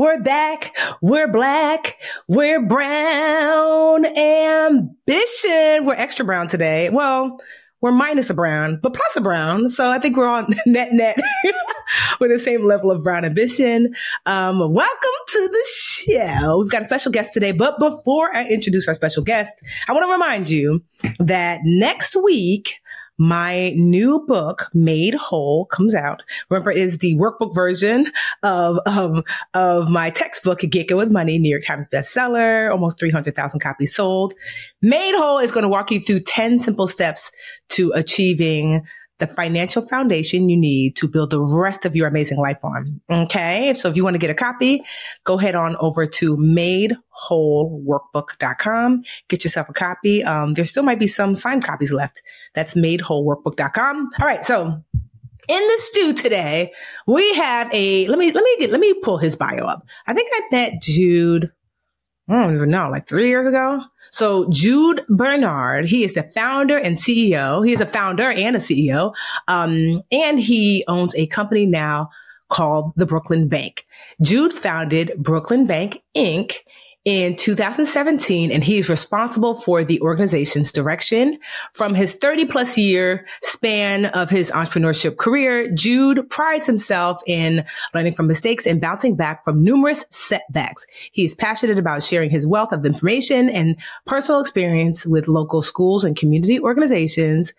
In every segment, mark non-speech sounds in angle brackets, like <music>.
we're back. We're black. We're brown ambition. We're extra brown today. Well, we're minus a brown, but plus a brown. So I think we're on <laughs> net net <laughs> with the same level of brown ambition. Um, welcome to the show. We've got a special guest today, but before I introduce our special guest, I want to remind you that next week my new book, Made Whole, comes out. Remember, it is the workbook version of, um, of my textbook, Get Good with Money, New York Times bestseller, almost 300,000 copies sold. Made Whole is going to walk you through 10 simple steps to achieving the financial foundation you need to build the rest of your amazing life on. Okay. So if you want to get a copy, go head on over to madewholeworkbook.com. Get yourself a copy. Um, there still might be some signed copies left. That's madewholeworkbook.com. All right. So in the stew today, we have a, let me, let me get, let me pull his bio up. I think I met Jude I don't even know, like three years ago. So Jude Bernard, he is the founder and CEO. He is a founder and a CEO. Um, and he owns a company now called the Brooklyn Bank. Jude founded Brooklyn Bank Inc in 2017, and he is responsible for the organization's direction. From his 30 plus year span of his entrepreneurship career, Jude prides himself in learning from mistakes and bouncing back from numerous setbacks. He is passionate about sharing his wealth of information and personal experience with local schools and community organizations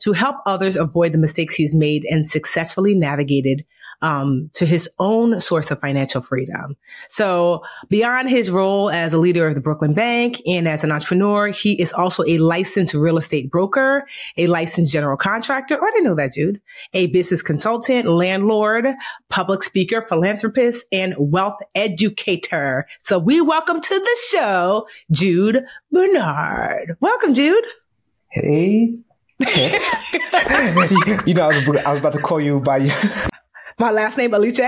to help others avoid the mistakes he's made and successfully navigated um, to his own source of financial freedom. So beyond his role as a leader of the Brooklyn Bank and as an entrepreneur, he is also a licensed real estate broker, a licensed general contractor. Oh, I didn't know that, Jude. A business consultant, landlord, public speaker, philanthropist, and wealth educator. So we welcome to the show, Jude Bernard. Welcome, Jude. Hey, <laughs> you know, I was, I was, about to call you by my last name, Alice.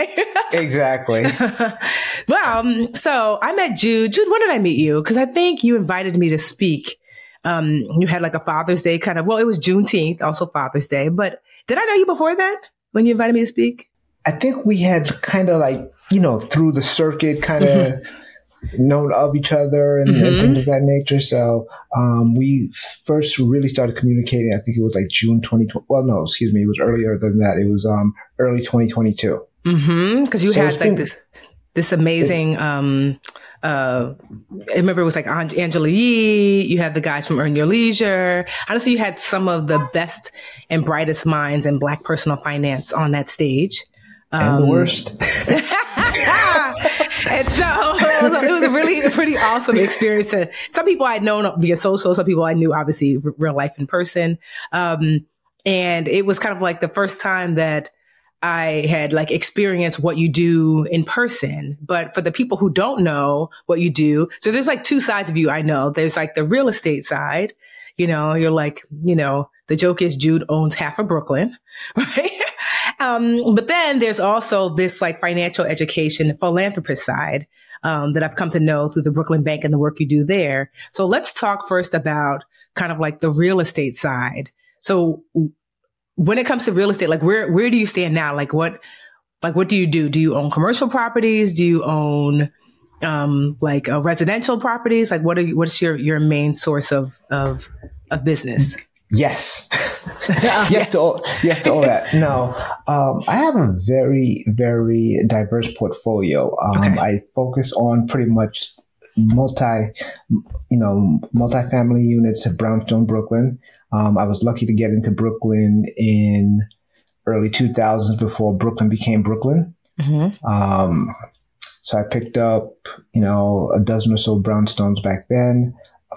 exactly. <laughs> well, um, so I met Jude. Jude, when did I meet you? Because I think you invited me to speak. Um, you had like a Father's Day kind of, well, it was Juneteenth, also Father's Day. But did I know you before that when you invited me to speak? I think we had kind of like, you know, through the circuit kind of. Mm-hmm known of each other and, mm-hmm. and things of that nature. So um, we first really started communicating. I think it was like June 2020. Well, no, excuse me, it was earlier than that. It was um, early 2022. Mm-hmm. Because you so had like been, this this amazing. Um, uh, I remember it was like Angela Yee. You had the guys from Earn Your Leisure. Honestly, you had some of the best and brightest minds in Black personal finance on that stage. Um, and the um, worst. <laughs> <laughs> and so <laughs> it was a really pretty awesome experience. To, some people I'd known via social, some people I knew obviously real life in person. Um, and it was kind of like the first time that I had like experienced what you do in person. But for the people who don't know what you do, so there's like two sides of you I know. There's like the real estate side, you know, you're like, you know, the joke is Jude owns half of Brooklyn, <laughs> right? Um, but then there's also this like financial education philanthropist side um, that I've come to know through the Brooklyn Bank and the work you do there. So let's talk first about kind of like the real estate side. So when it comes to real estate, like where where do you stand now? Like what like what do you do? Do you own commercial properties? Do you own um, like uh, residential properties? Like what are you, what's your your main source of of of business? Yes. <laughs> yes, to all, yes to all that. No, um, I have a very, very diverse portfolio. Um, okay. I focus on pretty much multi, you know, multi-family units at Brownstone, Brooklyn. Um, I was lucky to get into Brooklyn in early 2000s before Brooklyn became Brooklyn. Mm-hmm. Um, so I picked up, you know, a dozen or so brownstones back then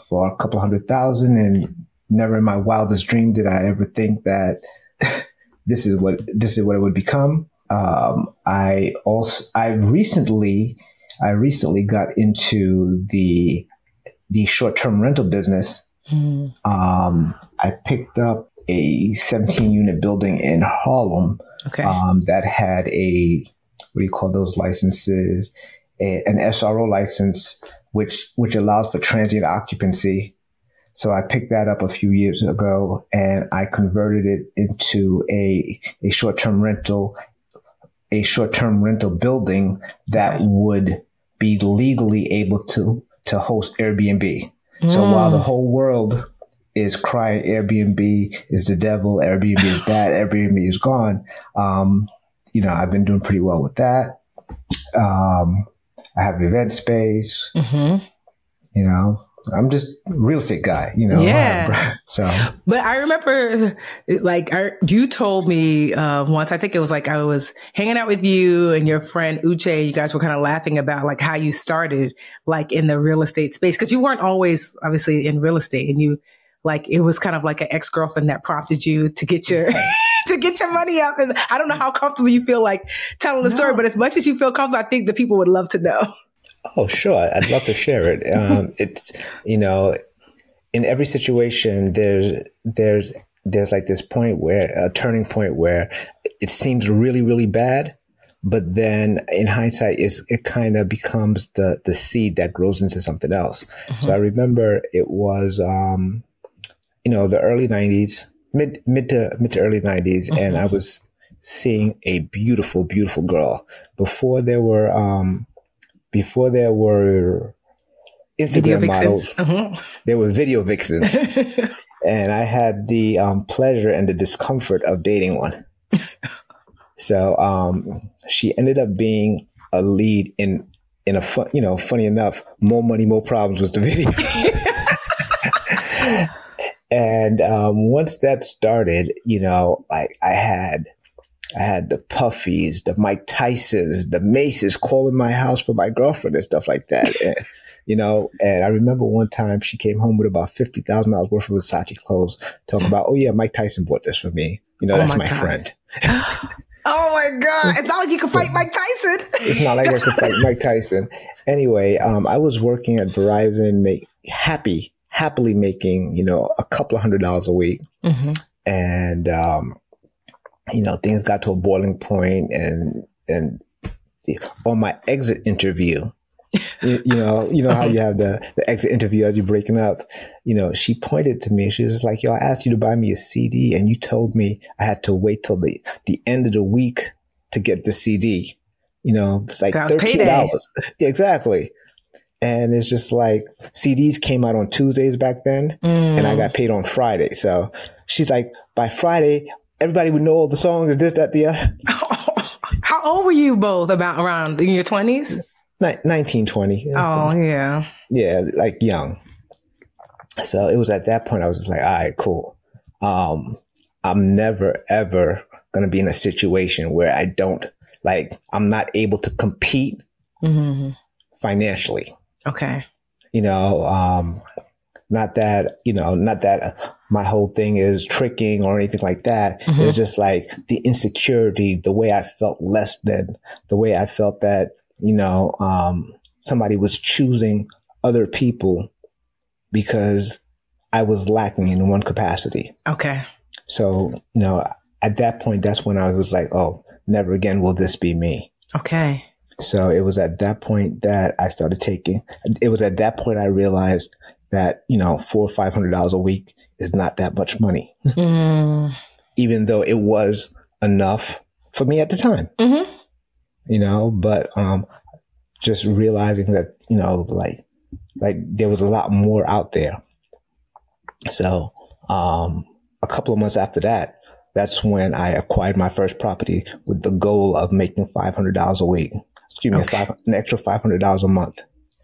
for a couple hundred thousand, and never in my wildest dream did I ever think that <laughs> this is what this is what it would become. Um, I also I recently I recently got into the the short term rental business. Mm. Um, I picked up a 17 unit building in Harlem okay. um, that had a what do you call those licenses? A, an SRO license, which which allows for transient occupancy. So I picked that up a few years ago, and I converted it into a a short term rental, a short term rental building that would be legally able to to host Airbnb. Mm. So while the whole world is crying Airbnb is the devil, Airbnb is <laughs> bad, Airbnb is gone. Um, you know, I've been doing pretty well with that. Um, I have event space. Mm-hmm. You know, I'm just real estate guy, you know. Yeah. <laughs> so, but I remember, like, I, you told me uh, once. I think it was like I was hanging out with you and your friend Uche. You guys were kind of laughing about like how you started, like in the real estate space, because you weren't always obviously in real estate, and you like it was kind of like an ex girlfriend that prompted you to get your <laughs> <laughs> to get your money up. And I don't know how comfortable you feel like telling the no. story, but as much as you feel comfortable, I think the people would love to know. Oh, sure. I'd love to share it. <laughs> Um, it's you know, in every situation, there's there's there's like this point where a turning point where it seems really really bad, but then in hindsight is it kind of becomes the the seed that grows into something else mm-hmm. so i remember it was um you know, the early '90s, mid mid to mid to early '90s, mm-hmm. and I was seeing a beautiful, beautiful girl before there were um before there were Instagram models. Mm-hmm. There were video vixens, <laughs> and I had the um, pleasure and the discomfort of dating one. <laughs> so um, she ended up being a lead in in a fun, you know, funny enough, more money, more problems was the video. <laughs> And um, once that started, you know, like I had, I had the Puffies, the Mike Tysons, the Mases calling my house for my girlfriend and stuff like that. and, you know, and I remember one time she came home with about fifty thousand dollars worth of Versace clothes, talking about, oh yeah, Mike Tyson bought this for me. You know, oh that's my, my friend. <gasps> oh my god! It's not like you can fight Mike Tyson. it's not like I could fight Mike Tyson. Anyway, um, I was working at Verizon, make happy happily making, you know, a couple of hundred dollars a week. Mm-hmm. And, um, you know, things got to a boiling point and, and the, on my exit interview, you, you, know, you know how you have the, the exit interview as you're breaking up. You know, she pointed to me. She was like, "Yo, I asked you to buy me a CD, and you told me I had to wait till the the end of the week to get the CD. You know, it's like thirteen dollars exactly." And it's just like CDs came out on Tuesdays back then, mm. and I got paid on Friday. So she's like, by Friday, everybody would know all the songs and this, that, the other. <laughs> How old were you both? About around in your 20s? Ni- 19, 20. Oh, yeah. Yeah, like young. So it was at that point I was just like, all right, cool. Um, I'm never, ever going to be in a situation where I don't, like, I'm not able to compete mm-hmm. financially. Okay. You know, um, not that, you know, not that my whole thing is tricking or anything like that. Mm-hmm. It's just like the insecurity, the way I felt less than, the way I felt that, you know, um, somebody was choosing other people because I was lacking in one capacity. Okay. So, you know, at that point, that's when I was like, oh, never again will this be me. Okay. So it was at that point that I started taking, it was at that point I realized that, you know, four or five hundred dollars a week is not that much money. Mm. Even though it was enough for me at the time. Mm-hmm. You know, but um just realizing that, you know, like like there was a lot more out there. So um a couple of months after that, that's when I acquired my first property with the goal of making five hundred dollars a week excuse me, okay. five, an extra five hundred dollars a month.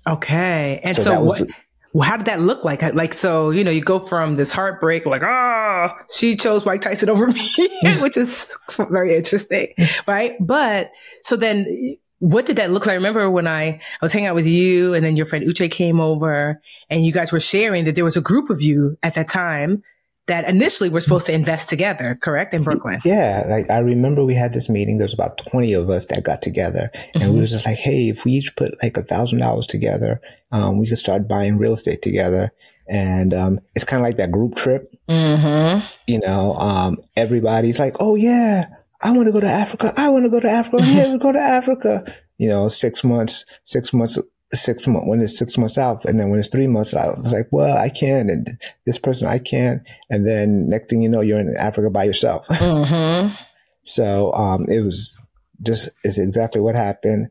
Okay. And so, so what, the, well, how did that look like? Like, so, you know, you go from this heartbreak, like, ah, oh, she chose Mike Tyson over me, <laughs> which is very interesting. Right. But so then what did that look like? I remember when I, I was hanging out with you and then your friend Uche came over and you guys were sharing that there was a group of you at that time that initially were supposed to invest together, correct? In Brooklyn. Yeah. Like I remember we had this meeting. There's about 20 of us that got together and mm-hmm. we were just like, Hey, if we each put like a thousand dollars together, um, we could start buying real estate together. And, um, it's kind of like that group trip. Mm-hmm. You know, um, everybody's like, Oh yeah, I want to go to Africa. I want to go to Africa. Yeah, we go to Africa. You know, six months, six months, six months, when it's six months out. And then when it's three months out, it's like, well, I can. And this person, I can. And then next thing you know, you're in Africa by yourself. <laughs> Mm-hmm. so, um, it was just, it's exactly what happened.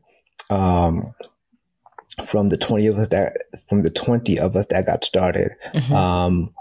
Um, from the 20 of us that, from the 20 of us that got started, mm-hmm. um,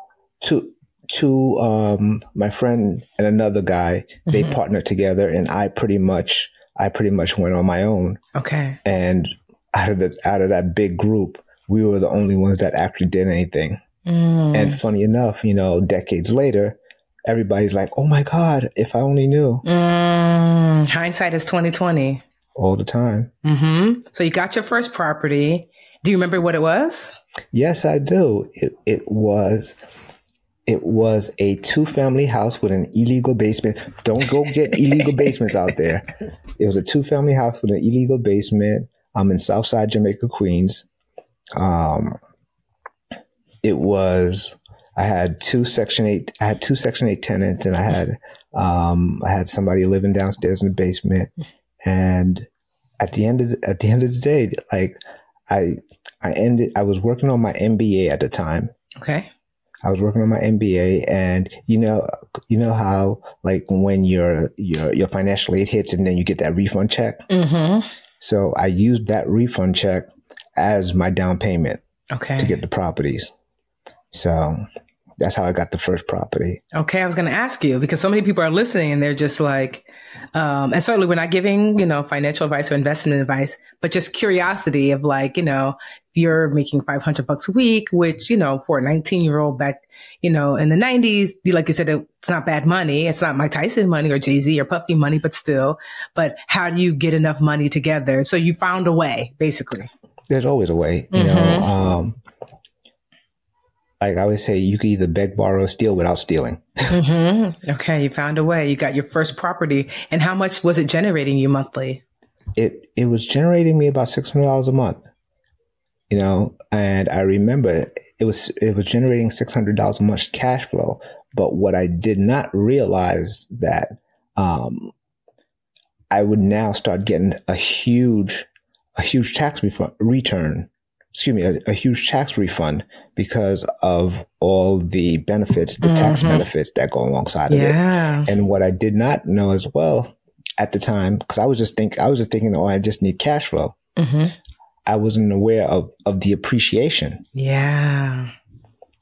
to, two um my friend and another guy mm-hmm. they partnered together and i pretty much i pretty much went on my own okay and out of the out of that big group we were the only ones that actually did anything mm. and funny enough you know decades later everybody's like oh my god if i only knew mm. hindsight is 2020 all the time mm-hmm. so you got your first property do you remember what it was yes i do it, it was it was a two family house with an illegal basement. Don't go get <laughs> illegal basements out there. It was a two family house with an illegal basement. I'm in Southside Jamaica, Queens. Um, it was, I had two section eight, I had two section eight tenants and I had, um, I had somebody living downstairs in the basement. And at the end of, the, at the end of the day, like I, I ended, I was working on my MBA at the time. Okay I was working on my MBA and you know, you know how like when your, your, your financial aid hits and then you get that refund check. Mm-hmm. So I used that refund check as my down payment. Okay. To get the properties. So that's how I got the first property. Okay. I was going to ask you because so many people are listening and they're just like, um, and certainly we're not giving, you know, financial advice or investment advice, but just curiosity of like, you know, if you're making 500 bucks a week, which, you know, for a 19 year old back, you know, in the 90s, like you said, it's not bad money. It's not Mike Tyson money or Jay Z or Puffy money, but still, but how do you get enough money together? So you found a way, basically. There's always a way, you mm-hmm. know, um, like I would say, you could either beg, borrow, or steal without stealing. mm-hmm. Okay, you found a way. You got your first property, and how much was it generating you monthly? It it was generating me about six hundred dollars a month. You know, and I remember it was it was generating six hundred dollars a month cash flow. But what I did not realize that um, I would now start getting a huge a huge tax refund, return excuse me, a, a, huge tax refund because of all the benefits, the mm-hmm. tax benefits that go alongside yeah. of it. And what I did not know as well at the time, because I was just think I was just thinking, oh, I just need cash flow. Mm-hmm. I wasn't aware of of the appreciation. Yeah.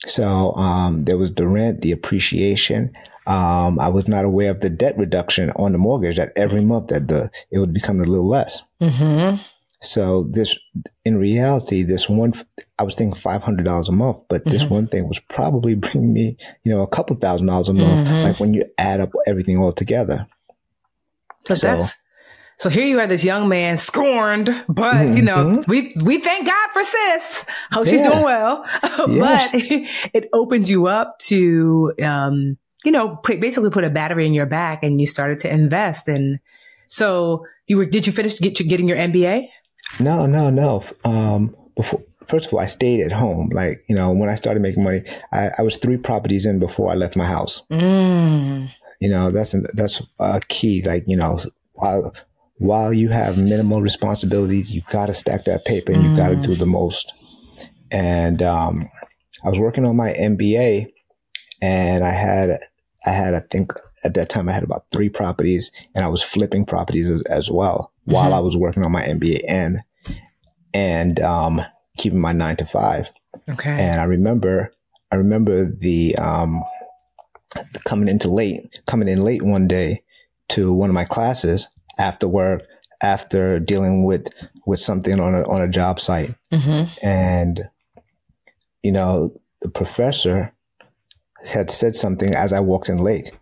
So um, there was the rent, the appreciation. Um, I was not aware of the debt reduction on the mortgage that every month that the it would become a little less. Mm-hmm. So this, in reality, this one, I was thinking five hundred dollars a month, but mm-hmm. this one thing was probably <laughs> bringing me, you know, a couple thousand dollars a month, mm-hmm. like when you add up everything all together. So, so so here you are, this young man scorned, but mm-hmm. you know, mm-hmm. we we thank God for sis. Hope yeah. she's doing well. <laughs> but it opened you up to, um, you know, basically put a battery in your back, and you started to invest. And so you were, did you finish get getting your MBA? No, no, no. Um, before, first of all, I stayed at home. Like, you know, when I started making money, I, I was three properties in before I left my house. Mm. You know, that's, that's a key. Like, you know, while, while you have minimal responsibilities, you got to stack that paper and mm. you got to do the most. And, um, I was working on my MBA and I had, I had, I think at that time I had about three properties and I was flipping properties as, as well while mm-hmm. I was working on my MBA and and um, keeping my nine to five. Okay. And I remember, I remember the um, coming into late, coming in late one day to one of my classes after work. after dealing with with something on a on a job site, Mm-hmm. and you know the professor had said something as I walked in late.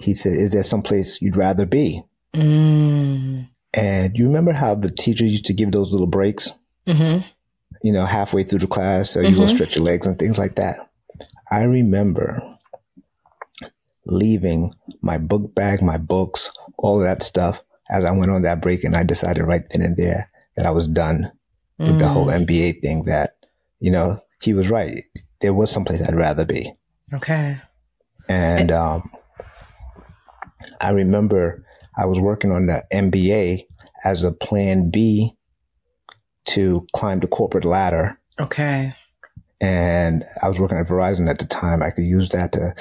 He said, "Is there some place you'd rather be?" Mm. And you remember how the teachers used to give those little breaks, Mm-hmm. you know, halfway through the class, so you go Mhm. stretch your legs and things like that. I remember leaving my book bag, my books, all of that stuff as I went on that break, and I decided right then and there that I was done with the whole MBA thing. That you know, he was right. There was someplace I'd rather be. Okay. And um, I remember I was working on the MBA as a plan B to climb the corporate ladder. Okay. And I was working at Verizon at the time. I could use that to,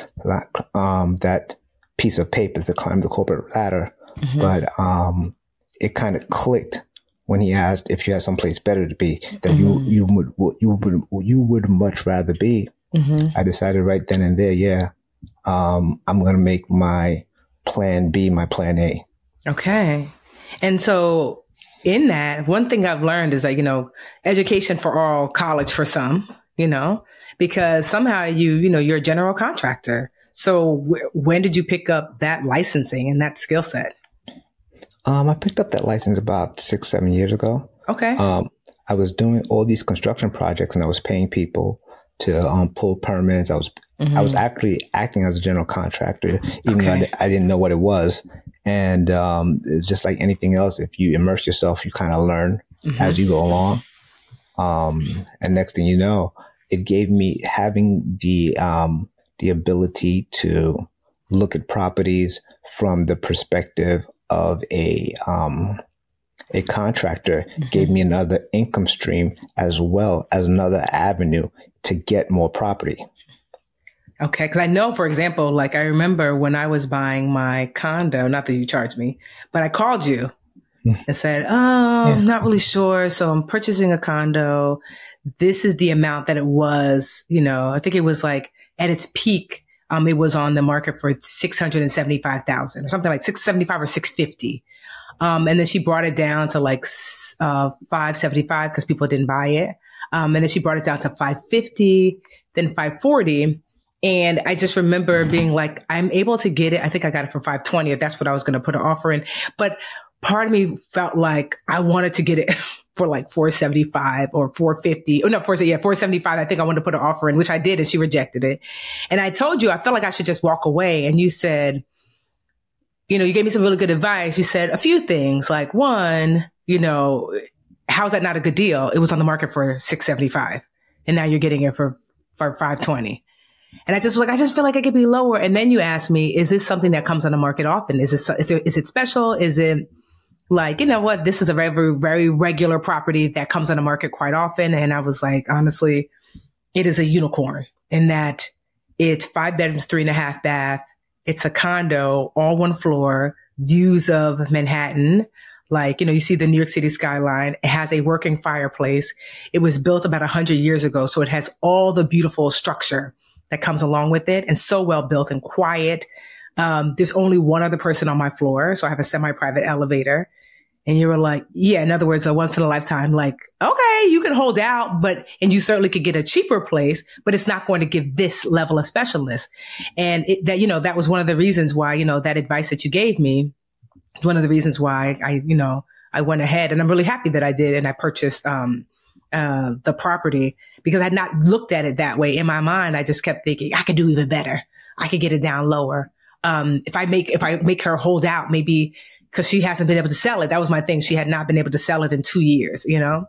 um, that piece of paper to climb the corporate ladder. Mhm. But um, it kind of clicked when he asked if you had someplace better to be that you Mhm. you would you would you would much rather be. Mm-hmm. I decided right then and there, yeah, um, I'm going to make my plan B my plan A. Okay. And so in that, one thing I've learned is that, you know, education for all, college for some, you know, because somehow you, you know, you're a general contractor. So wh- when did you pick up that licensing and that skill set? Um, I picked up that license about six, seven years ago. Okay. Um, I was doing all these construction projects and I was paying people to um, pull permits. I was I was actually acting as a general contractor, even though I, Okay. di- I didn't know what it was. And um, just like anything else, if you immerse yourself, you kind of learn Mhm. as you go along. Um, and next thing you know, it gave me having the um, the ability to look at properties from the perspective of a um, a contractor gave me another income stream as well as another avenue to get more property. Okay. Cause I know, for example, like I remember when I was buying my condo, not that you charged me, but I called you and said, Oh, I'm not really sure. So I'm purchasing a condo. This is the amount that it was, you know, I think it was like at its peak. Um, it was on the market for 675,000 or something like 675 or 650. Um, and then she brought it down to like, uh, 575 because people didn't buy it. Um, and then she brought it down to 550, then 540. And I just remember being like, I'm able to get it. I think I got it for 520 if that's what I was going to put an offer in. But part of me felt like I wanted to get it <laughs> for like 475 or 450. Oh, no, 4, yeah, 475. I think I wanted to put an offer in, which I did. And she rejected it. And I told you, I felt like I should just walk away. And you said, you know, you gave me some really good advice. You said a few things like one, you know, how's that not a good deal? It was on the market for 675 and now you're getting it for, for 520. And I just was like, I just feel like it could be lower. And then you asked me, is this something that comes on the market often? Is it, is it, is it special? Is it like, you know what? This is a very, very regular property that comes on the market quite often. And I was like, honestly, it is a unicorn in that it's five bedrooms, three and a half bath. It's a condo, all one floor, views of Manhattan. Like, you know, you see the New York City skyline. It has a working fireplace. It was built about a hundred years ago. So it has all the beautiful structure that comes along with it and so well built and quiet. Um, there's only one other person on my floor. So I have a semi-private elevator. And you were like, yeah, in other words, a once in a lifetime, like, okay, you can hold out, but, and you certainly could get a cheaper place, but it's not going to give this level of specialness. And it, that, you know, that was one of the reasons why, you know, that advice that you gave me, one of the reasons why I, you know, I went ahead and I'm really happy that I did. And I purchased, um, uh, the property because I had not looked at it that way in my mind. I just kept thinking I could do even better. I could get it down lower. Um, if I make, if I make her hold out, maybe because she hasn't been able to sell it. That was my thing. She had not been able to sell it in two years, you know?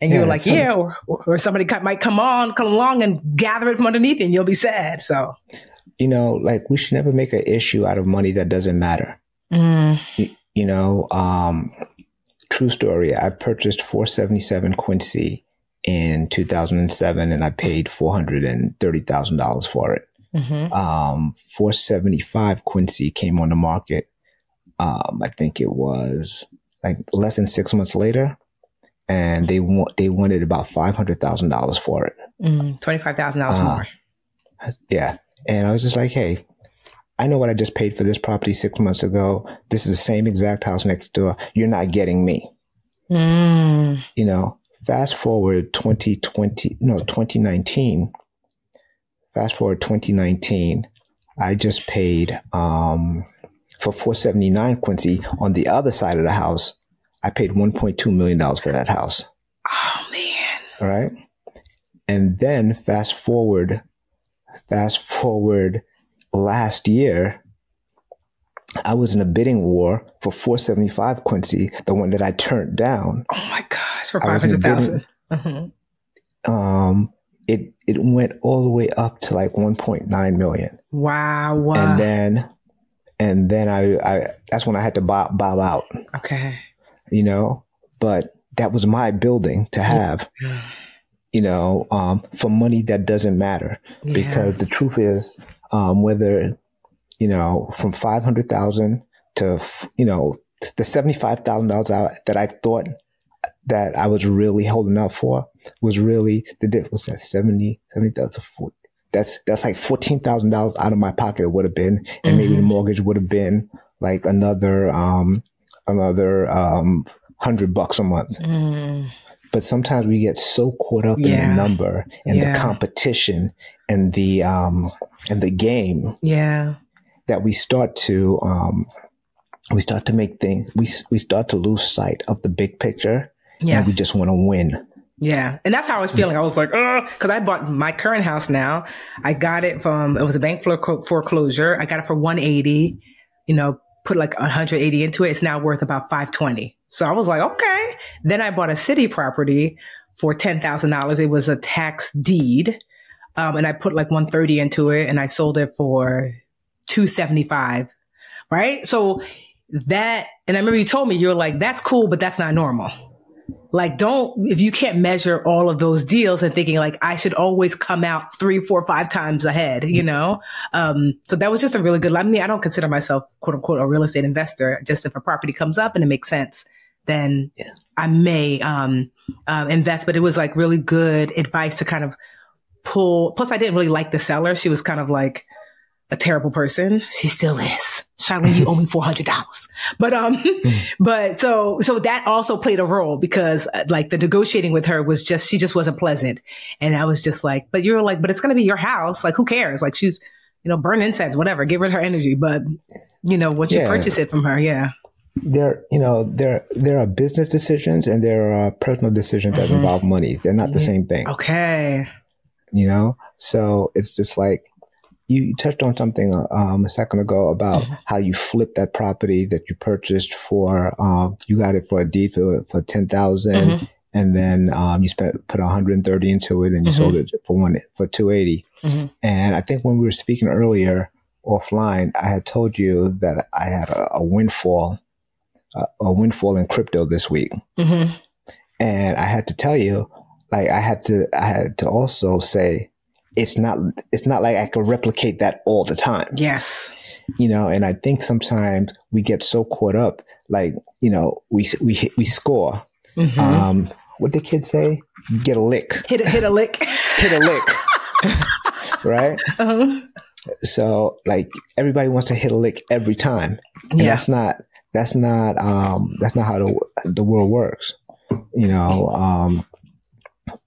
And you Yeah, were like, some- yeah, or, or somebody might come on, come along and gather it from underneath you and you'll be sad. So, You know, like we should never make an issue out of money that doesn't matter. mm, You, you know, um, true story. I purchased 477 Quincy in 2007 and I paid $430,000 for it. mhm. Um, 475 Quincy came on the market. Um, I think it was like less than six months later. And they want, they wanted about $500,000 for it. mm, $25,000 Uh, more. Yeah. And I was just like, hey, I know what I just paid for this property six months ago. This is the same exact house next door. You're not getting me. Mm. You know, fast forward 2020, no, 2019. Fast forward 2019. I just paid, um, for 479 Quincy on the other side of the house. I paid 1.2 million dollars for that house. Oh man. All right. And then fast forward, fast forward last year, I was in a bidding war for 475 Quincy, the one that I turned down. Oh my gosh, for in a 500,000. Mhm. Um, it it went all the way up to like 1.9 million, Wow. Wow. and then and then I, I that's when I had to bow, bow out, okay. you know. But that was my building to have, you know, um, for money that doesn't matter Yeah. because the truth is, um, whether you know from five hundred thousand to you know the seventy five thousand dollars that I thought that I was really holding out for was really the diff was that 70 70,000 that's that's like fourteen thousand dollars out of my pocket it would have been and maybe the Mhm. mortgage would have been like another um another um hundred bucks a month Mm. but sometimes we get so caught up in the number and Yeah. the competition and the um and the game Yeah. that we start to um we start to make things we we start to lose sight of the big picture Yeah. and we just want to win Yeah. And that's how I was feeling. I was like, oh, cause I bought my current house now. I got it from, it was a bank foreclosure. I got it for 180, you know, put like 180 into it. It's now worth about 520. So I was like, okay. Then I bought a city property for $10,000. It was a tax deed. Um, and I put like 130 into it and I sold it for 275. Right. So that, and I remember you told me, you were like, that's cool, but that's not normal. Like, don't, if you can't measure all of those deals and thinking like, I should always come out three, four, five times ahead, you know? Um, so that was just a really good, I mean, I don't consider myself quote unquote a real estate investor. Just if a property comes up and it makes sense, then I may, um, um, invest, but it was like really good advice to kind of pull. Plus I didn't really like the seller. She was kind of like a terrible person. She still is. Charlene, you owe me four hundred dollars. But um, but so so that also played a role because uh, like the negotiating with her was just she just wasn't pleasant, and I was just like, but you're like, but it's gonna be your house. Like, who cares? Like she's you know burn incense, whatever. Give her her energy, but you know once you Yeah. purchase it from her, yeah, there you know there there are business decisions and there are personal decisions that Mhm. involve money they're not the same thing okay, you know so it's just like you, touched on something uh, um, a second ago about Mhm. how you flipped that property that you purchased for um, you got it for a deed for, for 10000 Mhm. and then um, you spent put 130 into it and you Mhm. sold it for one for 280 Mhm. and i think when we were speaking earlier offline i had told you that i had a, a windfall a, a windfall in crypto this week hmm and I had to tell you, like I had to, I had to also say, it's not, it's not like I could replicate that all the time, yes, you know. And I think sometimes we get so caught up, like you know, we we hit- we score. hmm Um, what did kids say? Get a lick, hit a, hit a lick, hit a lick, <laughs> right? uh-huh. So like everybody wants to hit a lick every time, and yeah, that's not that's not um that's not how the the world works you know um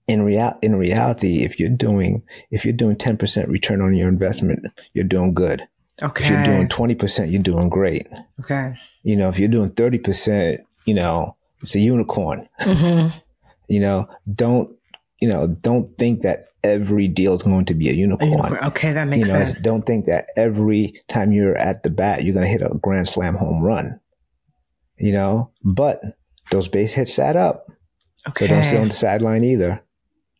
in real in reality if you're doing if you're doing 10% return on your investment you're doing good. Okay, if you're doing 20% you're doing great. Okay, you know if you're doing 30% you know it's a unicorn. Hmm <laughs> you know don't you know don't think that every deal is going to be a unicorn. Okay, that you makes know, sense. don't think that every time you're at the bat, you're going to hit a grand slam home run. You know, but those base hits add up. So don't sit on the sideline either.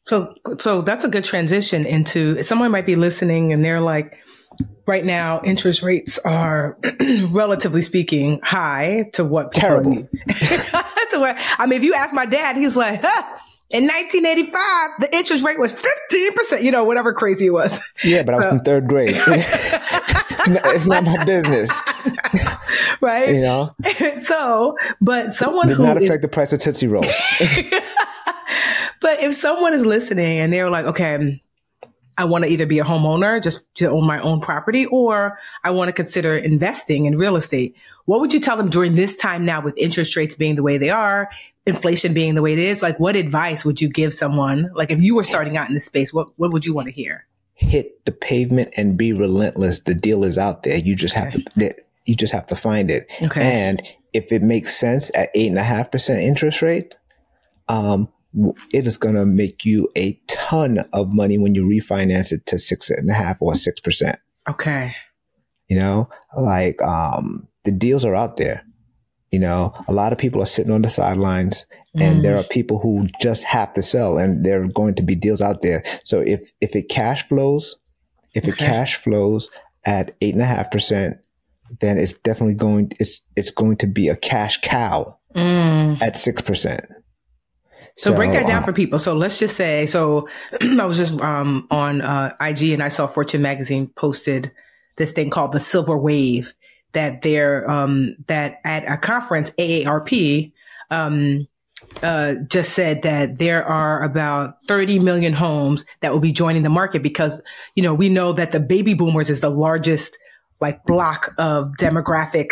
So, so that's a good transition into someone might be listening and they're like, right now, interest rates are <clears throat> relatively speaking high to what Terrible. <laughs> to what, I mean, if you ask my dad, he's like, huh, in 1985, the interest rate was 15%, you know, whatever crazy it was. Yeah, but I was in third grade. <laughs> <laughs> it's, not, it's not my business, <laughs> right? you know. <laughs> so, but someone Did who not is affect the price of Tootsie Rolls. <laughs> but if someone is listening and they're like, okay, I want to either be a homeowner just to own my own property or I want to consider investing in real estate. What would you tell them during this time now with interest rates being the way they are, inflation being the way it is? Like what advice would you give someone? Like if you were starting out in this space, what, what would you want to hear? Hit the pavement and be relentless. The deal is out there. You just have to, you just have to find it. Okay. And if it makes sense at eight and a half percent interest rate, um, it is going to make you a ton of money when you refinance it to six and a half or six percent. Okay. You know, like um, the deals are out there. You know, a lot of people are sitting on the sidelines, and mm. there are people who just have to sell, and there are going to be deals out there. So if if it cash flows, if okay. it cash flows at eight and a half percent, then it's definitely going. It's it's going to be a cash cow mm. at six percent. So, so, break that down uh, for people. So let's just say, so <clears throat> I was just um, on uh, IG and I saw Fortune magazine posted this thing called the Silver Wave that they're um, that at a conference AARP um, uh, just said that there are about 30 million homes that will be joining the market because you know we know that the baby boomers is the largest like block of demographic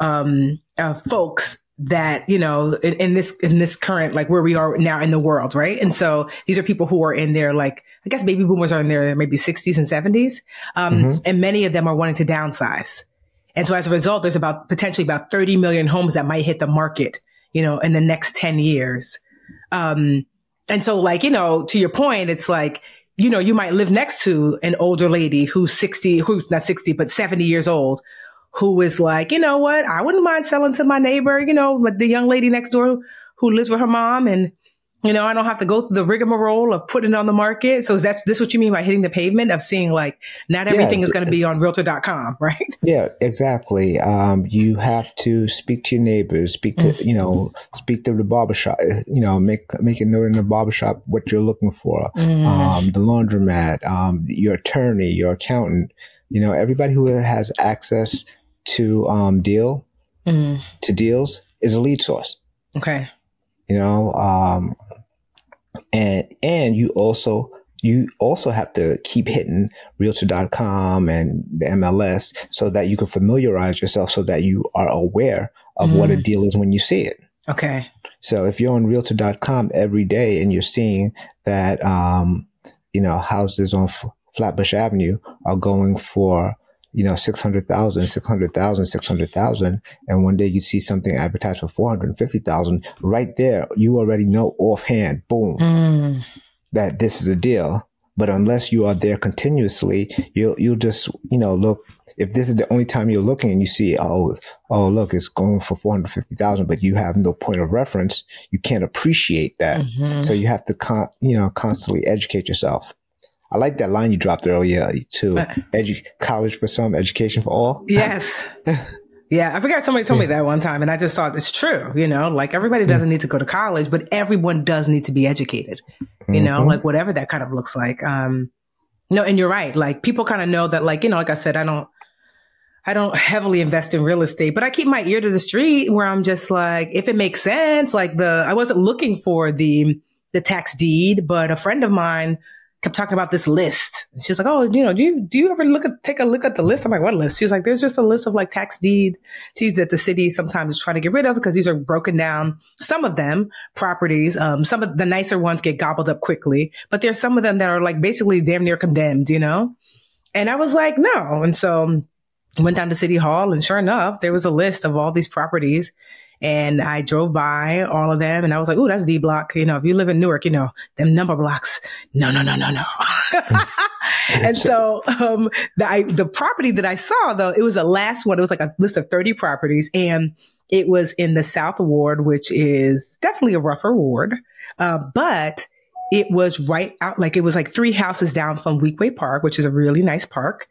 um, uh, folks that you know in, in, this in this current like where we are now in the world right and so these are people who are in their like i guess baby boomers are in their maybe 60s and 70s um, mm-hmm. and many of them are wanting to downsize and so as a result there's about potentially about 30 million homes that might hit the market you know in the next 10 years um, and so like you know to your point it's like you know you might live next to an older lady who's 60 who's not 60 but 70 years old who is like, you know what? I wouldn't mind selling to my neighbor, you know, but the young lady next door who lives with her mom and you know, I don't have to go through the rigmarole of putting it on the market. So that's this what you mean by hitting the pavement of seeing like not everything yeah, is going to be on realtor.com, <laughs> right? Yeah, exactly. Um, you have to speak to your neighbors, speak to, mm-hmm. you know, speak to the barbershop, you know, make, make a note in the barbershop what you're looking for. Mm-hmm. Um, the laundromat, um, your attorney, your accountant, you know, everybody who has access to um, deal mm. to deals is a lead source. Okay. You know, um, and and you also you also have to keep hitting realtor.com and the MLS so that you can familiarize yourself so that you are aware of mm. what a mm. deal is when you see it. Okay. So if you're on realtor.com every day and you're seeing that, um, you know, houses on F- Flatbush Avenue are going for you know, 600,000, 600,000, 600,000. And one day you see something advertised for 450,000 right there. You already know offhand, boom, mm. that this is a deal. But unless you are there continuously, you'll, you'll just, you know, look, if this is the only time you're looking and you see, oh, oh, look, it's going for 450,000, but you have no point of reference, you can't appreciate that. Mm-hmm. So you have to, con- you know, constantly educate yourself. I like that line you dropped earlier too. Uh, Edu- college for some, education for all. <laughs> Yes. yeah, I forgot somebody told me that one time, and I just thought it's true. You know, like everybody doesn't need to go to college, but everyone does need to be educated. You know, mm-hmm. like whatever that kind of looks like. Um, no, and you're right. Like people kind of know that, like you know, like I said, I don't. I don't heavily invest in real estate, but I keep my ear to the street where I'm just like, if it makes sense, like the, I wasn't looking for the, the tax deed, but a friend of mine kept talking about this list. She was like, "Oh, you know, do you do you ever look at take a look at the list?" I'm like, "What list?" She was like, "There's just a list of like tax deed deeds that the city sometimes is trying to get rid of because these are broken down. Some of them properties, um, some of the nicer ones get gobbled up quickly, but there's some of them that are like basically damn near condemned, you know." And I was like, "No," and so went down to City Hall, and sure enough, there was a list of all these properties and I drove by all of them and I was like, oh, that's D block. You know, if you live in Newark, you know, them number blocks. No, no, no, no, no. <laughs> and so, um, the, I, the property that I saw though, it was the last one. It was like a list of 30 properties and it was in the South Ward, which is definitely a rougher ward. Uh, but it was right out, like it was like three houses down from Weequahic Park, which is a really nice park.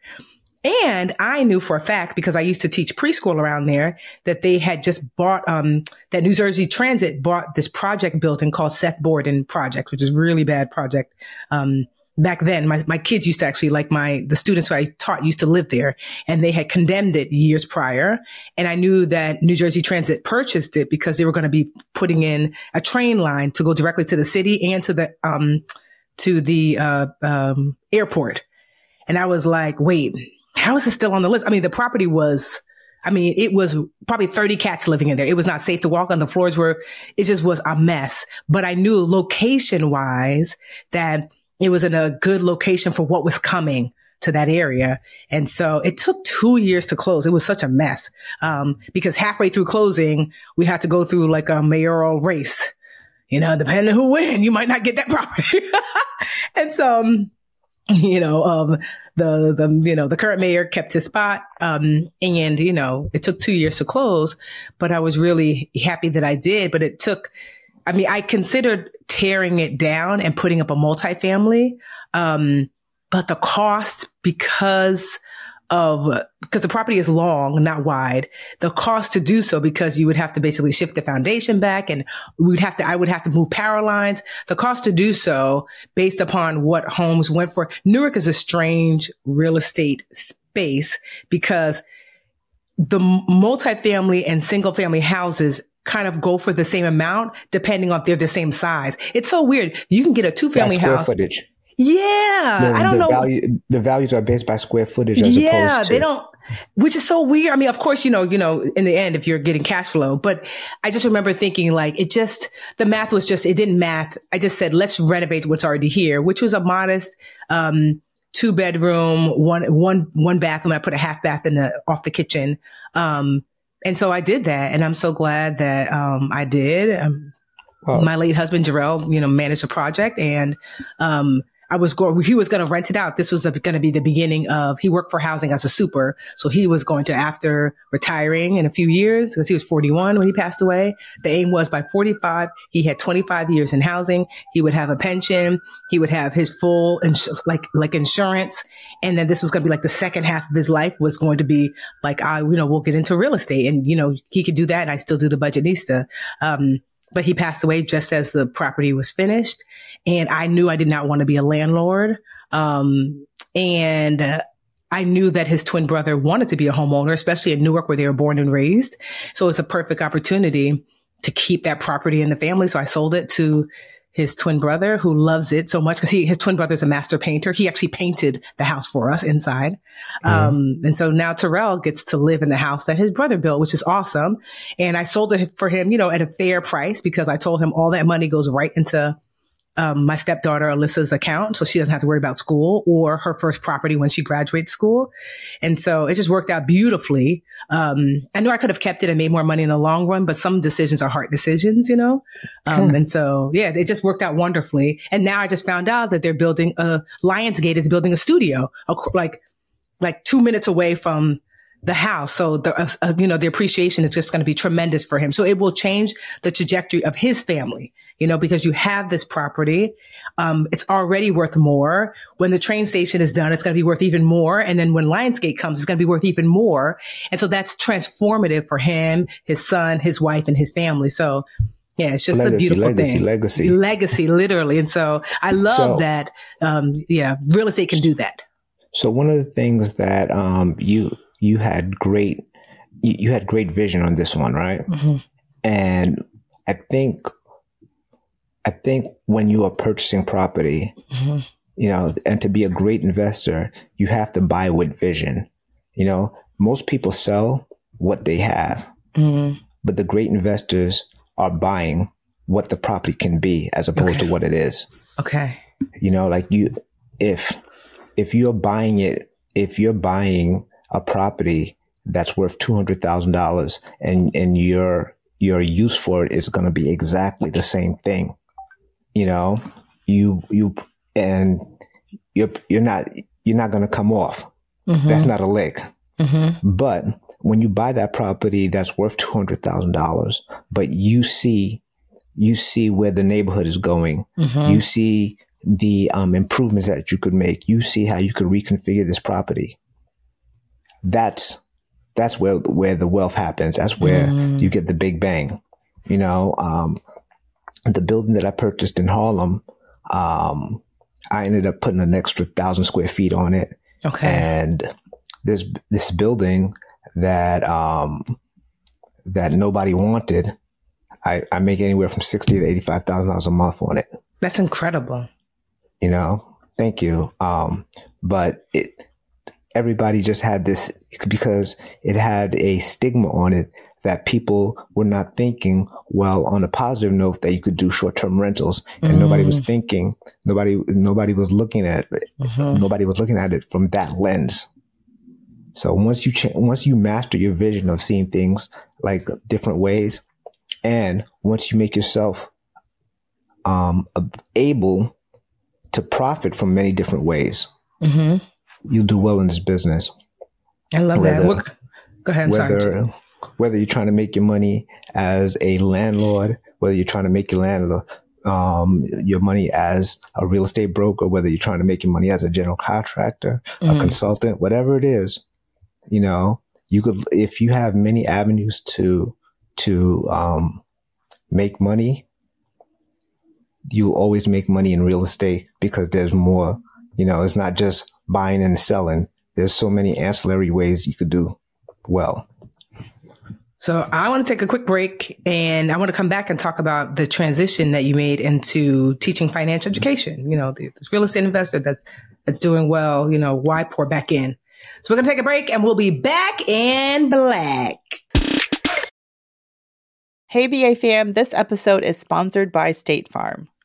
And I knew for a fact because I used to teach preschool around there that they had just bought, um, that New Jersey Transit bought this project building called Seth Boyden Project, which is really bad project. Um, back then, my, my kids used to actually like my, the students who I taught used to live there and they had condemned it years prior. And I knew that New Jersey Transit purchased it because they were going to be putting in a train line to go directly to the city and to the, um, to the uh, um, airport. And I was like, wait, how is it still on the list? I mean, the property was, I mean, it was probably 30 cats living in there. It was not safe to walk on. The floors were, it just was a mess. But I knew location wise that it was in a good location for what was coming to that area. And so it took two years to close. It was such a mess. Um, because halfway through closing, we had to go through like a mayoral race. You know, depending who win, you might not get that property. <laughs> and so, um, you know, um, the, the, you know, the current mayor kept his spot. Um, and, you know, it took two years to close, but I was really happy that I did, but it took, I mean, I considered tearing it down and putting up a multifamily. Um, but the cost because of because the property is long, not wide. The cost to do so because you would have to basically shift the foundation back and we'd have to I would have to move power lines. The cost to do so based upon what homes went for. Newark is a strange real estate space because the multifamily and single family houses kind of go for the same amount depending on if they're the same size. It's so weird. You can get a two family house. Footage. Yeah, the, I don't the know. Value, the values are based by square footage as yeah, opposed to. they don't. Which is so weird. I mean, of course, you know, you know, in the end, if you're getting cash flow, but I just remember thinking like it just the math was just it didn't math. I just said let's renovate what's already here, which was a modest um, two bedroom, one one one bathroom. I put a half bath in the off the kitchen, um, and so I did that, and I'm so glad that um, I did. Um, wow. My late husband Jarrell, you know, managed the project, and um, I was going, he was going to rent it out. This was going to be the beginning of, he worked for housing as a super. So he was going to, after retiring in a few years, because he was 41 when he passed away, the aim was by 45, he had 25 years in housing. He would have a pension. He would have his full, ins- like, like insurance. And then this was going to be like the second half of his life was going to be like, I, you know, we'll get into real estate and, you know, he could do that. And I still do the Budgetnista. Um, but he passed away just as the property was finished. And I knew I did not want to be a landlord. Um, and uh, I knew that his twin brother wanted to be a homeowner, especially in Newark where they were born and raised. So it's a perfect opportunity to keep that property in the family. So I sold it to his twin brother who loves it so much because he, his twin brother's a master painter. He actually painted the house for us inside. Mm-hmm. Um, and so now Terrell gets to live in the house that his brother built, which is awesome. And I sold it for him, you know, at a fair price because I told him all that money goes right into um, my stepdaughter Alyssa's account, so she doesn't have to worry about school or her first property when she graduates school. And so it just worked out beautifully. Um, I know I could have kept it and made more money in the long run, but some decisions are hard decisions, you know. Um, and so yeah, it just worked out wonderfully. And now I just found out that they're building a Lionsgate is building a studio, like like two minutes away from the house. So the, uh, uh, you know, the appreciation is just going to be tremendous for him. So it will change the trajectory of his family, you know, because you have this property. Um, it's already worth more. When the train station is done, it's going to be worth even more. And then when Lionsgate comes, it's going to be worth even more. And so that's transformative for him, his son, his wife, and his family. So yeah, it's just legacy, a beautiful legacy, thing. Legacy, legacy, literally. And so I love So- that. Um, yeah, real estate can do that. So one of the things that um, you you had great you, you had great vision on this one, right? Mhm. And I think I think when you are purchasing property, Mhm. you know, and to be a great investor, you have to buy with vision. You know, most people sell what they have, Mhm. but the great investors are buying what the property can be as opposed Okay. to what it is. Okay. You know, like you if if you're buying it, if you're buying a property that's worth two hundred thousand dollars and and your your use for it is going to be exactly the same thing, you know, you you and you're you're not you're not going to come off. Mhm. That's not a lick. Mhm. But when you buy that property that's worth two hundred thousand dollars, but you see you see where the neighborhood is going, Mhm. you see the um, improvements that you could make, you see how you could reconfigure this property. That's that's where where the wealth happens. That's where Mm. you get the big bang. You know, um, the building that I purchased in Harlem, um, I ended up putting an extra thousand square feet on it Okay. and this this building that um that nobody wanted i i make anywhere from 60 to 85 thousand dollars a month on it That's incredible. you know, thank you. Um, but it, everybody just had this because it had a stigma on it that people were not thinking well on a positive note that you could do short-term rentals and mm. nobody was mm. thinking nobody nobody was looking at it mm-hmm. nobody was looking at it from that lens so once you ch- once you master your vision of seeing things like different ways and once you make yourself um, able to profit from many different ways mm-hmm. you'll do well in this business i love whether, that go ahead whether, sorry whether you're trying to make your money as a landlord, whether you're trying to make your landlord um, your money as a real estate broker, whether you're trying to make your money as a general contractor, mm-hmm. a consultant, whatever it is, you know, you could if you have many avenues to to um, make money, you always make money in real estate because there's more. You know, it's not just buying and selling. There's so many ancillary ways you could do well. So I want to take a quick break and I want to come back and talk about the transition that you made into teaching financial education. You know, the, real estate investor that's that's doing well, you know, why pour back in? So we're going to take a break and we'll be back in black. Hey BA fam, this episode is sponsored by State Farm.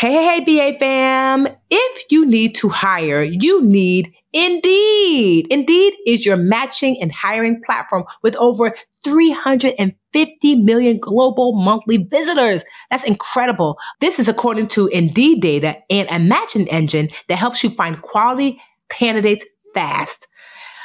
Hey, hey, BA fam. If you need to hire, you need Indeed. Indeed is your matching and hiring platform with over 350 million global monthly visitors. That's incredible. This is according to Indeed data and a matching engine that helps you find quality candidates fast.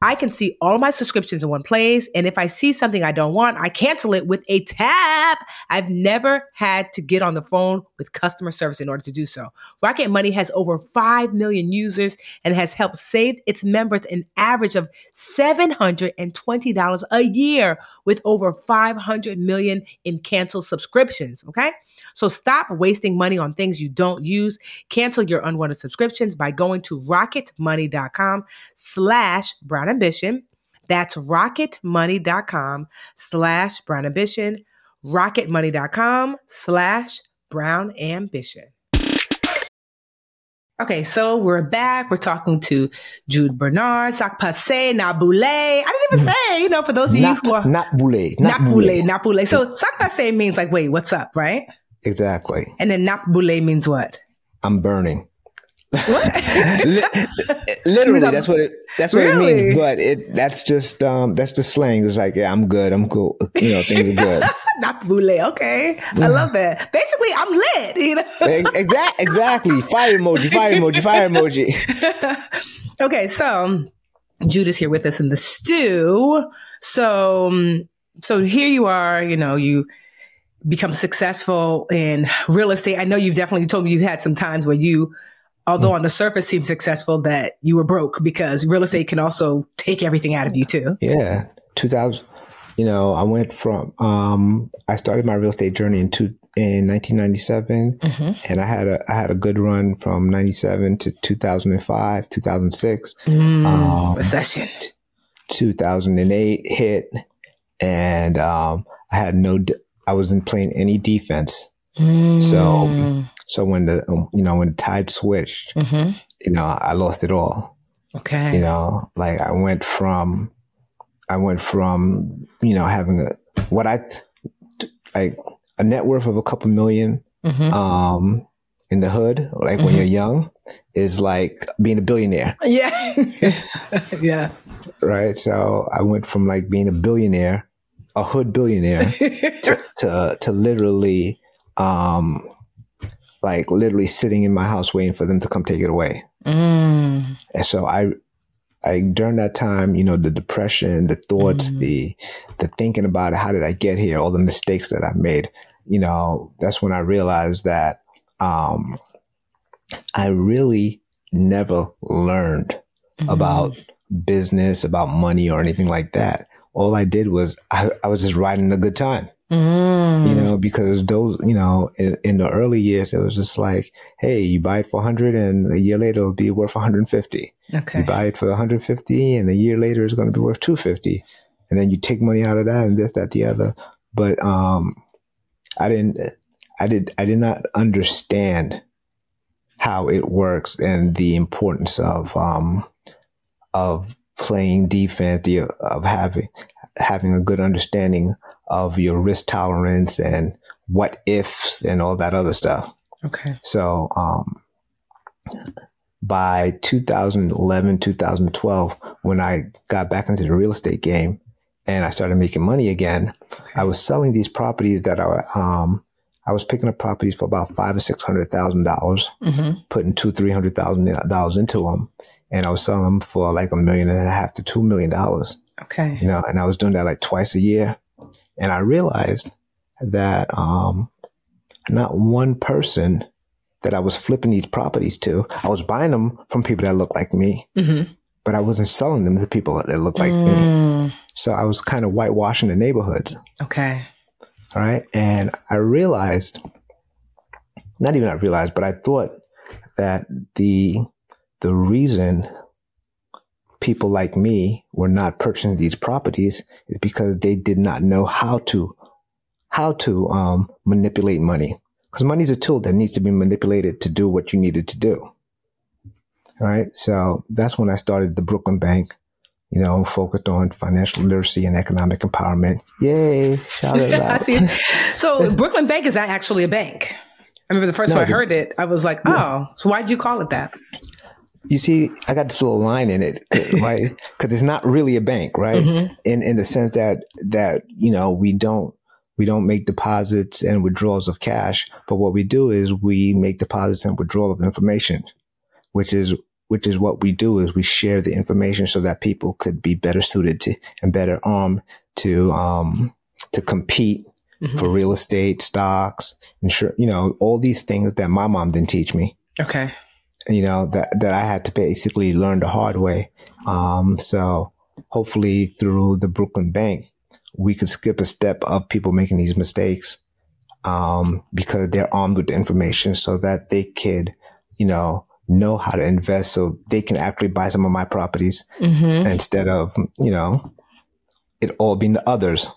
I can see all my subscriptions in one place. And if I see something I don't want, I cancel it with a tap. I've never had to get on the phone with customer service in order to do so. Rocket Money has over 5 million users and has helped save its members an average of $720 a year with over 500 million in canceled subscriptions. Okay. So stop wasting money on things you don't use. Cancel your unwanted subscriptions by going to rocketmoney.com slash brown ambition. That's rocketmoney.com slash brown ambition. Rocketmoney.com slash brown ambition. Okay, so we're back. We're talking to Jude Bernard, Sakpase, Nabule. I didn't even hmm. say, you know, for those of you who are not boule, Napule, Napule. So Sakpase means like, wait, what's up, right? Exactly. And then Napule means what? I'm burning. <laughs> Literally, that's what it. That's what Really? it means. But it that's just um that's the slang. It's like yeah, I'm good. I'm cool. You know, things are good. <laughs> Napule. Okay, I love that. Basically, I'm lit. You know. exactly. Exactly. Fire emoji. Fire emoji. Fire emoji. <laughs> okay, so Jude is here with us in the stew. So, um, so here you are. You know, you become successful in real estate. I know you've definitely told me you've had some times where you, although on the surface seem successful, that you were broke because real estate can also take everything out of you too. Yeah. 2000. You know, I went from um I started my real estate journey in two in 1997, and I had a I had a good run from 97 to 2005, 2006. Um, Recession. 2008 hit and um, I had no, d- I wasn't playing any defense. So, so when the, um, you know, when the tide switched, Mhm. you know, I lost it all. Okay. You know, like I went from, I went from, you know, having a, what I, like a net worth of a couple million, Mhm. um, in the hood, like when you're young, is like being a billionaire. Yeah. <laughs> yeah. right? So I went from like being a billionaire, a hood billionaire, <laughs> to, to to literally, um, like literally sitting in my house waiting for them to come take it away. Mm. And so I, I during that time, you know, the depression, the thoughts, Mm. the the thinking about it, how did I get here? All the mistakes that I've made. You know, that's when I realized that um, I really never learned Mm-hmm. about business, about money, or anything like that. All I did was I, I was just riding a good time, Mm. you know, because those, you know, in, in the early years, it was just like, hey, you buy it for 100 and a year later it'll be worth 150. Okay. You buy it for 150 and a year later it's going to be worth 250. And then you take money out of that and this, that, the other. But, um, I didn't, I did, I did not understand how it works and the importance of, um, of playing defense, the, of having, having a good understanding of your risk tolerance and what ifs and all that other stuff. Okay. So, um, by 2011, 2012, when I got back into the real estate game and I started making money again, I was selling these properties that I, um, I was picking up properties for about five or six hundred thousand dollars, Mm-hmm. putting two, three hundred thousand dollars into them, and I was selling them for like a million and a half to two million dollars Okay. you know, and I was doing that like twice a year. And I realized that um, not one person that I was flipping these properties to, I was buying them from people that looked like me, Mm-hmm. but I wasn't selling them to people that looked like me. Mm. So I was kind of whitewashing the neighborhoods. Okay. All right. And I realized, not even I realized, but I thought that the, the reason people like me were not purchasing these properties is because they did not know how to, how to, um, manipulate money. Cause money is a tool that needs to be manipulated to do what you needed to do. All right. So that's when I started the Brooklyn Bank, you know, focused on financial literacy and economic empowerment. Yay. Shout it <laughs> I out. see. So Brooklyn Bank is actually a bank. I remember the first No, time I heard it, I was like, oh, so why'd you call it that? You see, I got this little line in it, <laughs> right? <laughs> Because it's not really a bank, right? In in the sense that that you know we don't we don't make deposits and withdrawals of cash, but what we do is we make deposits and withdrawal of information, which is which is what we do is we share the information so that people could be better suited to and better armed to um to compete mm-hmm. for real estate, stocks, insure, you know, all these things that my mom didn't teach me. Okay. You know, that that I had to basically learn the hard way. Um so hopefully through the Brooklyn Bank, we could skip a step of people making these mistakes um, because they're armed with the information so that they could, you know, know how to invest so they can actually buy some of my properties mm-hmm. instead of, you know, it all being the others.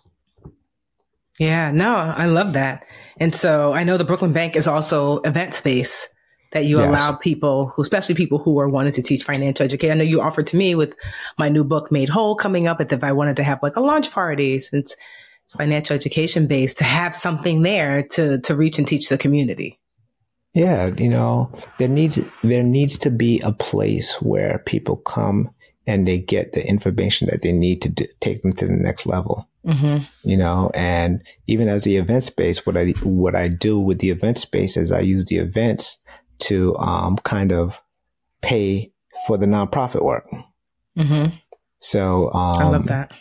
Yeah, no, I love that. And so I know the Brooklyn Bank is also event space that you yes. allow people who, especially people who are wanting to teach financial education. I know you offered to me with my new book, Made Whole, coming up, if I wanted to have like a launch party since it's financial education based, to have something there to to reach and teach the community. Yeah, you know, there needs there needs to be a place where people come and they get the information that they need to do, take them to the next level. Mm-hmm. You know, and even as the event space, what I what I do with the event space is I use the events to um, kind of pay for the nonprofit work. Mm-hmm. So um, I love that.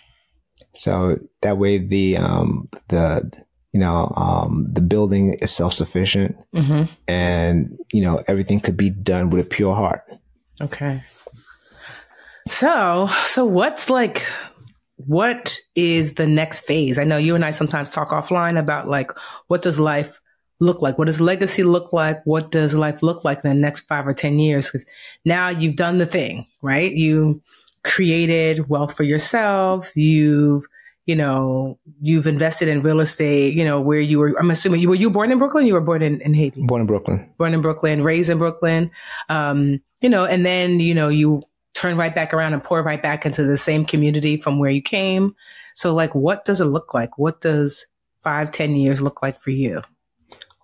So that way the um, the you know um, the building is self sufficient, mm-hmm. and you know everything could be done with a pure heart. Okay. So so what's like what is the next phase? I know you and I sometimes talk offline about like what does life look like? What does legacy look like? What does life look like in the next five or 10 years? Because now you've done the thing, right? You created wealth for yourself. You've, you know, you've invested in real estate, you know, where you were, I'm assuming you were you born in Brooklyn? You were born in, in Haiti? Born in Brooklyn. Born in Brooklyn, raised in Brooklyn. Um, you know, and then, you know, you turn right back around and pour right back into the same community from where you came. So like, what does it look like? What does five, ten years look like for you?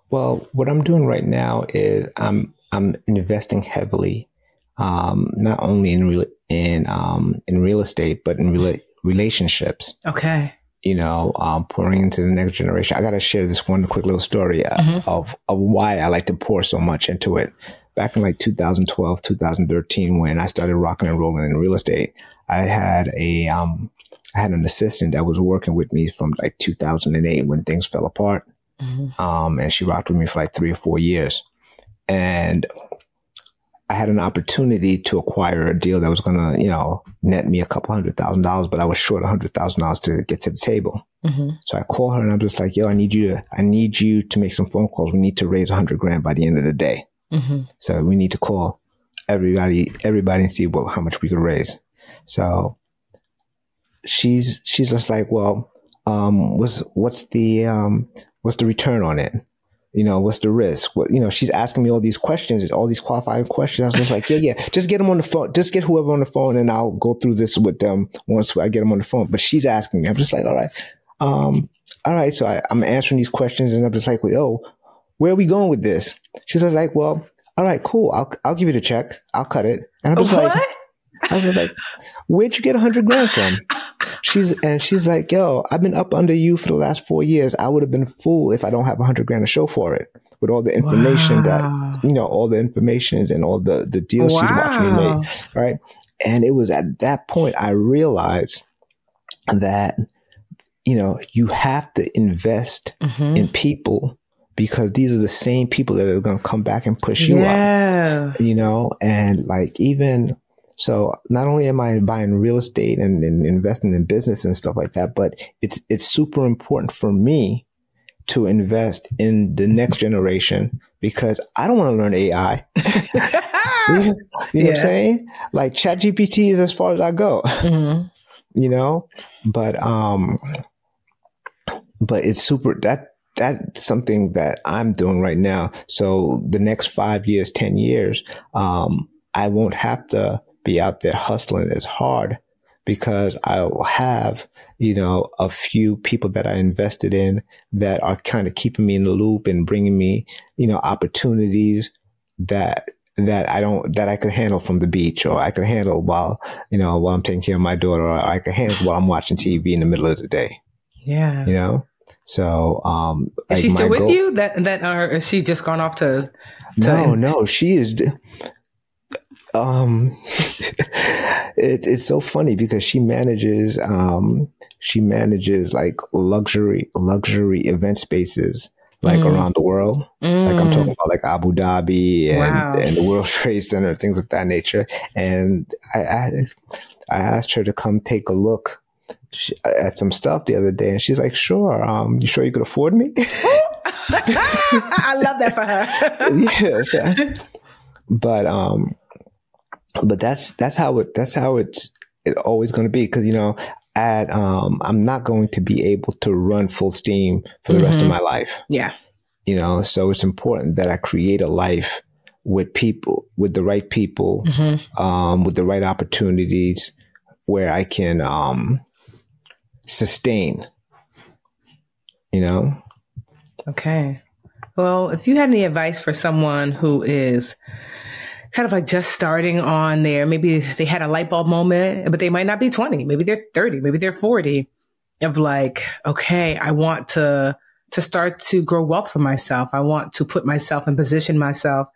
Well, what I'm doing right now is I'm I'm investing heavily, um, not only in real in um, in real estate but in rela- relationships. Okay. You know, um, pouring into the next generation. I got to share this one quick little story uh, mm-hmm. of of why I like to pour so much into it. Back in like 2012, 2013, when I started rocking and rolling in real estate, I had a um, I had an assistant that was working with me from like 2008 when things fell apart Mm-hmm. Um, and she rocked with me for like three or four years. And I had an opportunity to acquire a deal that was going to, you know, net me a couple hundred thousand dollars, but I was short a hundred thousand dollars to get to the table. Mm-hmm. So I call her and I'm just like, yo, I need you to, I need you to make some phone calls. We need to raise a hundred grand by the end of the day. Mm-hmm. So we need to call everybody, everybody and see what, how much we could raise. So she's, she's just like, well, um, what's, what's the, um, What's the return on it? You know, what's the risk? What, you know, she's asking me all these questions, all these qualifying questions. I was just like, yeah, yeah, just get them on the phone. Just get whoever on the phone and I'll go through this with them once I get them on the phone. But she's asking me. I'm just like, all right. Um, all right. So I, am answering these questions and I'm just like, oh, where are we going with this? She's like, well, all right, cool. I'll, I'll give you the check. I'll cut it. And I'm just what? like, I was just like, where'd you get a hundred grand from? <laughs> She's and she's like, yo, I've been up under you for the last four years. I would have been a fool if I don't have a hundred grand to show for it. With all the information wow. that you know, all the information and all the the deals wow. she's watching me make, right? And it was at that point I realized that you know you have to invest mm-hmm. in people because these are the same people that are going to come back and push you yeah. up. You know, and like even so not only am I buying real estate and, and investing in business and stuff like that, but it's it's super important for me to invest in the next generation because I don't want to learn AI. <laughs> you know, yeah. what I'm saying? Like ChatGPT is as far as I go. Mm-hmm. <laughs> You know, but um, but it's super that that's something that I'm doing right now. So the next five years, ten years, um, I won't have to be out there hustling as hard because I'll have, you know, a few people that I invested in that are kind of keeping me in the loop and bringing me, you know, opportunities that that I don't that I could handle from the beach or I could handle while you know while I'm taking care of my daughter or I could handle while I'm watching TV in the middle of the day. Yeah, you know. So, um, is like she still with goal, you? That that or is she just gone off to? to no, no, she is um, <laughs> it, it's so funny because she manages um, she manages like luxury luxury event spaces like mm. around the world. Mm. Like I'm talking about like Abu Dhabi and, wow. and the World <laughs> Trade Center, things of that nature. And I, I, I asked her to come take a look at some stuff the other day, and she's like, "Sure. Um, you sure you could afford me?" <laughs> I love that for her. yes, but um, but that's that's how it that's how it's it always going to be because you know at um I'm not going to be able to run full steam for the mm-hmm. rest of mm-hmm. my life. Yeah. You know, so it's important that I create a life with people, with the right people, mm-hmm. um, with the right opportunities where I can um sustain. You know? Okay. Well, if you had any advice for someone who is kind of like just starting on there. Maybe they had a light bulb moment, but they might not be 20. Maybe they're 30. Maybe they're 40 of like, okay, I want to, to start to grow wealth for myself. I want to put myself and position myself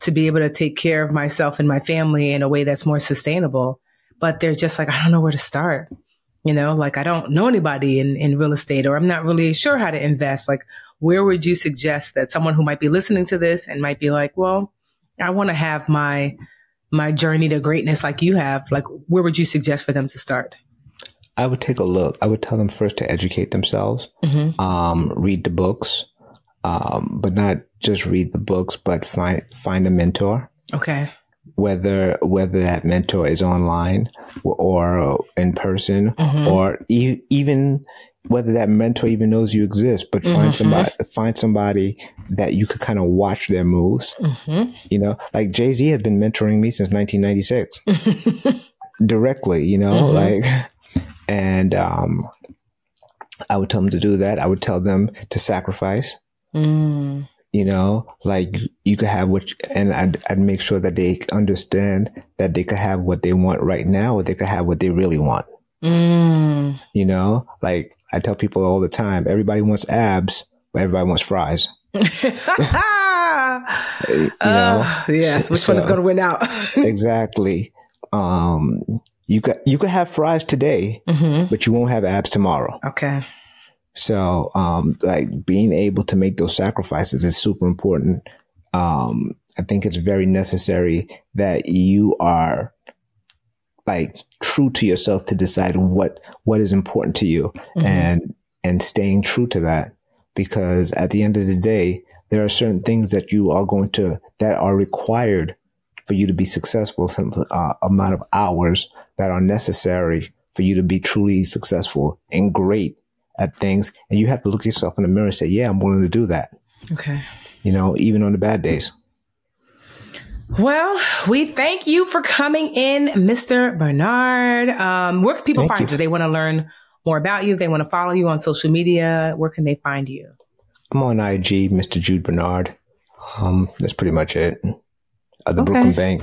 to be able to take care of myself and my family in a way that's more sustainable. But they're just like, I don't know where to start. You know, like I don't know anybody in, in real estate or I'm not really sure how to invest. Like, where would you suggest that someone who might be listening to this and might be like, well, I want to have my my journey to greatness like you have, like where would you suggest for them to start? I would take a look. I would tell them first to educate themselves, mm-hmm. um, read the books, um, but not just read the books, but find find a mentor. Okay. Whether whether that mentor is online or in person, mm-hmm. or e- even whether that mentor even knows you exist, but find mm-hmm. somebody find somebody that you could kind of watch their moves. Mm-hmm. You know, like Jay Z has been mentoring me since 1996, <laughs> directly. You know, mm-hmm. like, and um, I would tell them to do that. I would tell them to sacrifice. Mm. You know, like you could have what, and I'd, I'd make sure that they understand that they could have what they want right now, or they could have what they really want. Mm. You know, like I tell people all the time, everybody wants abs, but everybody wants fries. <laughs> you know, uh, yes. Which so, one is going to win out? <laughs> exactly. Um, you could you could have fries today, mm-hmm. but you won't have abs tomorrow. Okay. So, um, like being able to make those sacrifices is super important. Um, I think it's very necessary that you are like true to yourself to decide what what is important to you mm-hmm. and and staying true to that. Because at the end of the day there are certain things that you are going to that are required for you to be successful some uh, amount of hours that are necessary for you to be truly successful and great at things. And you have to look yourself in the mirror and say yeah i'm willing to do that. Okay. You know even on the bad days well, we thank you for coming in, Mr. Bernard. Um, where can people thank find you? you? They want to learn more about you. They want to follow you on social media. Where can they find you? I'm on IG, Mr. Jude Bernard. Um, that's pretty much it. Uh, the okay. Brooklyn Bank.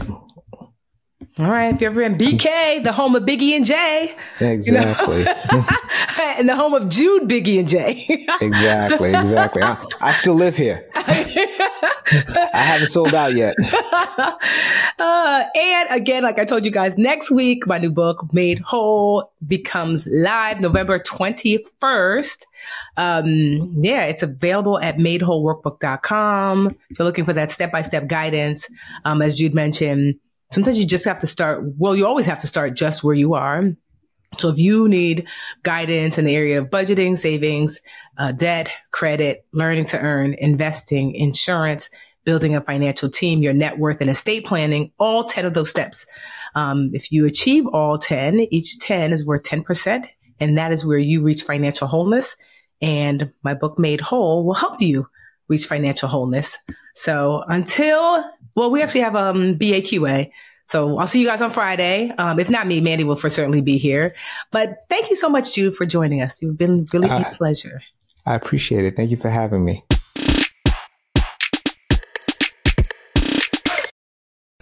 All right. If you're ever in BK, the home of Biggie and Jay. Exactly. You know? <laughs> and the home of Jude, Biggie, and Jay. <laughs> exactly. Exactly. I, I, still live here. I haven't sold out yet. <laughs> Uh, and again, like I told you guys, next week, my new book, Made Whole, becomes live November 21st. Um, yeah, it's available at madewholeworkbook.com. If you're looking for that step by step guidance, um, as Jude mentioned, sometimes you just have to start. Well, you always have to start just where you are. So if you need guidance in the area of budgeting, savings, uh, debt, credit, learning to earn, investing, insurance, building a financial team, your net worth and estate planning, all 10 of those steps. Um, if you achieve all 10, each 10 is worth 10%. And that is where you reach financial wholeness. And my book, Made Whole, will help you reach financial wholeness. So until, well, we actually have um, BAQA. So I'll see you guys on Friday. Um, if not me, Mandy will for certainly be here. But thank you so much, Jude, for joining us. You've been really uh, a pleasure. I appreciate it. Thank you for having me.